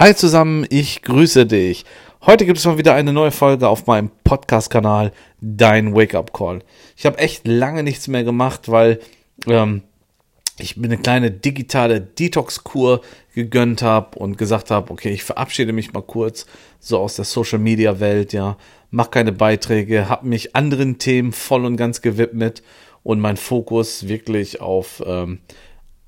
Hi zusammen, ich grüße dich. Heute gibt es mal wieder eine neue Folge auf meinem Podcast-Kanal Dein Wake-up Call. Ich habe echt lange nichts mehr gemacht, weil ähm, ich mir eine kleine digitale Detox-Kur gegönnt habe und gesagt habe, okay, ich verabschiede mich mal kurz so aus der Social-Media-Welt, ja, mach keine Beiträge, habe mich anderen Themen voll und ganz gewidmet und mein Fokus wirklich auf ähm,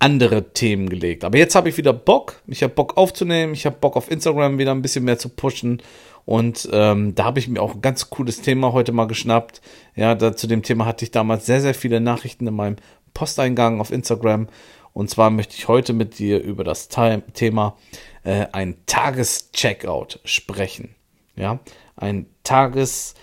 andere Themen gelegt. Aber jetzt habe ich wieder Bock. Ich habe Bock aufzunehmen. Ich habe Bock auf Instagram wieder ein bisschen mehr zu pushen. Und ähm, da habe ich mir auch ein ganz cooles Thema heute mal geschnappt. Ja, da, zu dem Thema hatte ich damals sehr, sehr viele Nachrichten in meinem Posteingang auf Instagram. Und zwar möchte ich heute mit dir über das Thema äh, ein Tagescheckout sprechen. Ja, ein Tagescheckout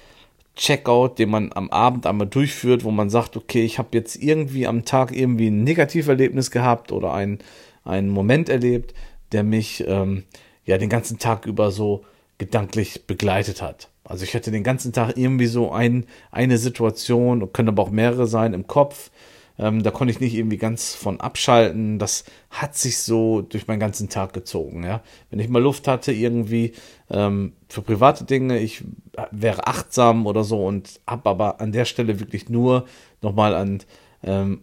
Checkout, den man am Abend einmal durchführt, wo man sagt, okay, ich habe jetzt irgendwie am Tag irgendwie ein Negativerlebnis gehabt oder ein, einen Moment erlebt, der mich ähm, ja den ganzen Tag über so gedanklich begleitet hat. Also ich hatte den ganzen Tag irgendwie so ein, eine Situation, können aber auch mehrere sein im Kopf, ähm, da konnte ich nicht irgendwie ganz von abschalten. Das hat sich so durch meinen ganzen Tag gezogen. Ja? Wenn ich mal Luft hatte, irgendwie ähm, für private Dinge, ich wäre achtsam oder so und habe aber an der Stelle wirklich nur nochmal an ähm,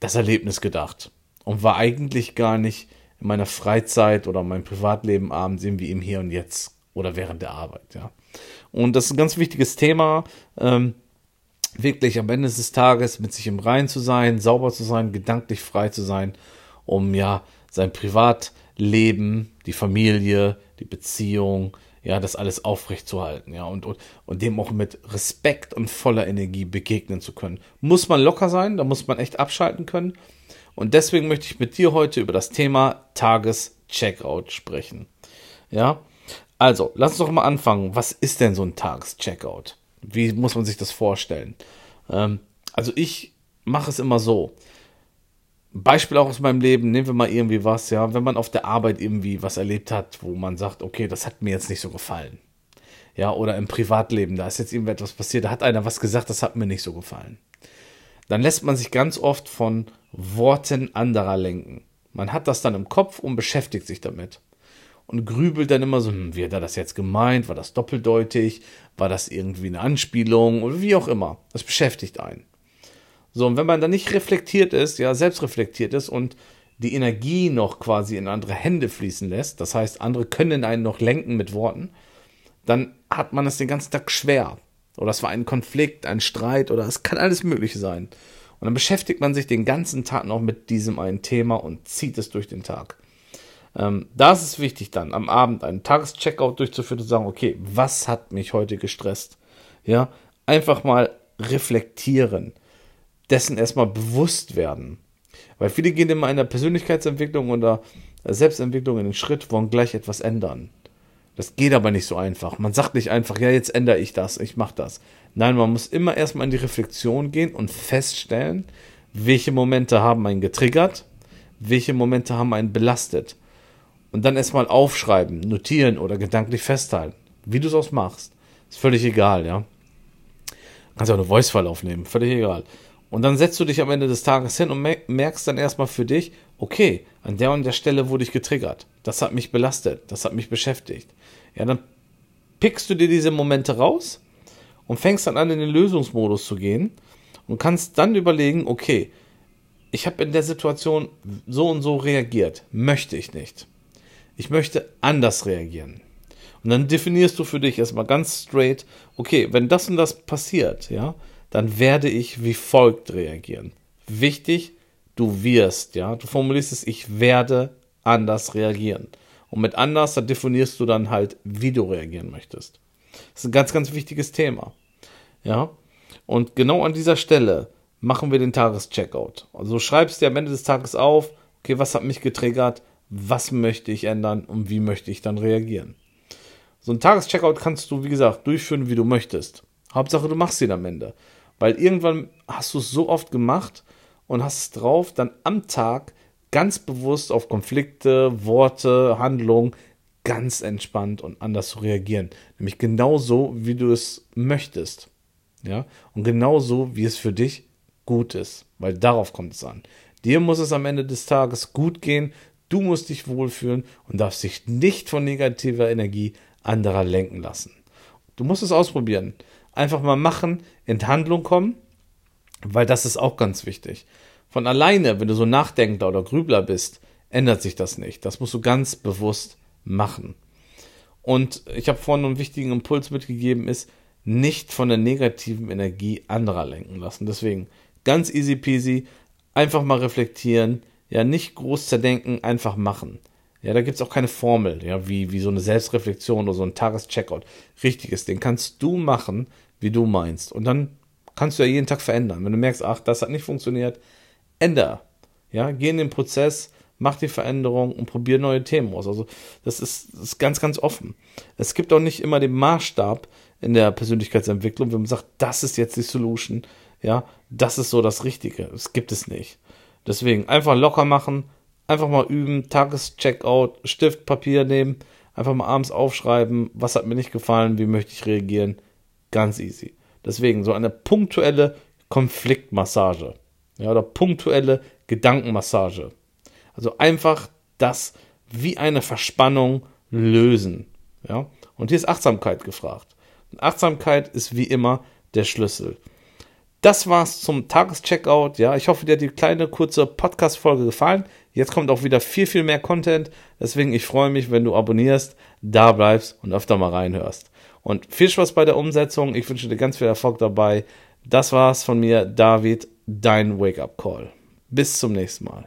das Erlebnis gedacht und war eigentlich gar nicht in meiner Freizeit oder meinem Privatleben abends irgendwie im Hier und Jetzt oder während der Arbeit. Ja? Und das ist ein ganz wichtiges Thema. Ähm, wirklich am Ende des Tages mit sich im Rein zu sein, sauber zu sein, gedanklich frei zu sein, um ja sein Privatleben, die Familie, die Beziehung, ja, das alles aufrechtzuerhalten, ja, und, und, und dem auch mit Respekt und voller Energie begegnen zu können. Muss man locker sein, da muss man echt abschalten können. Und deswegen möchte ich mit dir heute über das Thema Tagescheckout sprechen. Ja, also, lass uns doch mal anfangen. Was ist denn so ein Tagescheckout? Wie muss man sich das vorstellen? Ähm, also ich mache es immer so. Beispiel auch aus meinem Leben, nehmen wir mal irgendwie was, ja, wenn man auf der Arbeit irgendwie was erlebt hat, wo man sagt, okay, das hat mir jetzt nicht so gefallen. Ja, oder im Privatleben, da ist jetzt irgendetwas passiert, da hat einer was gesagt, das hat mir nicht so gefallen. Dann lässt man sich ganz oft von Worten anderer lenken. Man hat das dann im Kopf und beschäftigt sich damit und grübelt dann immer so, hm, wie hat er das jetzt gemeint? War das doppeldeutig? War das irgendwie eine Anspielung? Oder wie auch immer. Das beschäftigt einen. So, und wenn man dann nicht reflektiert ist, ja, selbst reflektiert ist und die Energie noch quasi in andere Hände fließen lässt, das heißt, andere können einen noch lenken mit Worten, dann hat man es den ganzen Tag schwer. Oder es war ein Konflikt, ein Streit oder es kann alles Mögliche sein. Und dann beschäftigt man sich den ganzen Tag noch mit diesem einen Thema und zieht es durch den Tag. Ähm, da ist es wichtig dann, am Abend einen Tagescheckout durchzuführen und zu sagen, okay, was hat mich heute gestresst? Ja, einfach mal reflektieren, dessen erstmal bewusst werden. Weil viele gehen immer in der Persönlichkeitsentwicklung oder Selbstentwicklung in den Schritt, wollen gleich etwas ändern. Das geht aber nicht so einfach. Man sagt nicht einfach, ja, jetzt ändere ich das, ich mache das. Nein, man muss immer erstmal in die Reflexion gehen und feststellen, welche Momente haben einen getriggert, welche Momente haben einen belastet und dann erstmal aufschreiben, notieren oder gedanklich festhalten. Wie du es auch machst. Ist völlig egal, ja. Kannst auch eine Voice-File aufnehmen, völlig egal. Und dann setzt du dich am Ende des Tages hin und merkst dann erstmal für dich, okay, an der und der Stelle wurde ich getriggert. Das hat mich belastet, das hat mich beschäftigt. Ja, dann pickst du dir diese Momente raus und fängst dann an, in den Lösungsmodus zu gehen und kannst dann überlegen, okay, ich habe in der Situation so und so reagiert, möchte ich nicht ich möchte anders reagieren. Und dann definierst du für dich erstmal ganz straight, okay, wenn das und das passiert, ja, dann werde ich wie folgt reagieren. Wichtig, du wirst, ja, du formulierst es, ich werde anders reagieren. Und mit anders, da definierst du dann halt, wie du reagieren möchtest. Das ist ein ganz, ganz wichtiges Thema. Ja. Und genau an dieser Stelle machen wir den Tagescheckout. Also schreibst dir am Ende des Tages auf, okay, was hat mich getriggert, was möchte ich ändern und wie möchte ich dann reagieren. So ein Tagescheckout kannst du, wie gesagt, durchführen, wie du möchtest. Hauptsache, du machst ihn am Ende. Weil irgendwann hast du es so oft gemacht und hast es drauf, dann am Tag ganz bewusst auf Konflikte, Worte, Handlungen ganz entspannt und anders zu reagieren. Nämlich genauso, wie du es möchtest. Ja? Und genauso, wie es für dich gut ist. Weil darauf kommt es an. Dir muss es am Ende des Tages gut gehen, Du musst dich wohlfühlen und darfst dich nicht von negativer Energie anderer lenken lassen. Du musst es ausprobieren. Einfach mal machen, in Handlung kommen, weil das ist auch ganz wichtig. Von alleine, wenn du so Nachdenkler oder Grübler bist, ändert sich das nicht. Das musst du ganz bewusst machen. Und ich habe vorhin einen wichtigen Impuls mitgegeben, ist, nicht von der negativen Energie anderer lenken lassen. Deswegen ganz easy peasy, einfach mal reflektieren, ja, nicht groß zerdenken, einfach machen. Ja, da gibt es auch keine Formel, ja, wie, wie so eine Selbstreflexion oder so ein Tagescheckout. Richtiges, den kannst du machen, wie du meinst. Und dann kannst du ja jeden Tag verändern. Wenn du merkst, ach, das hat nicht funktioniert, änder. Ja, geh in den Prozess, mach die Veränderung und probier neue Themen aus. Also, das ist, das ist ganz, ganz offen. Es gibt auch nicht immer den Maßstab in der Persönlichkeitsentwicklung, wenn man sagt, das ist jetzt die Solution, ja, das ist so das Richtige. Das gibt es nicht. Deswegen einfach locker machen, einfach mal üben, Tagescheckout, Stift, Papier nehmen, einfach mal abends aufschreiben, was hat mir nicht gefallen, wie möchte ich reagieren. Ganz easy. Deswegen so eine punktuelle Konfliktmassage. Ja, oder punktuelle Gedankenmassage. Also einfach das wie eine Verspannung lösen. Ja, und hier ist Achtsamkeit gefragt. Und Achtsamkeit ist wie immer der Schlüssel. Das war's zum Tagescheckout. Ja, ich hoffe, dir hat die kleine kurze Podcast-Folge gefallen. Jetzt kommt auch wieder viel, viel mehr Content. Deswegen, ich freue mich, wenn du abonnierst, da bleibst und öfter mal reinhörst. Und viel Spaß bei der Umsetzung. Ich wünsche dir ganz viel Erfolg dabei. Das war's von mir, David, dein Wake-up-Call. Bis zum nächsten Mal.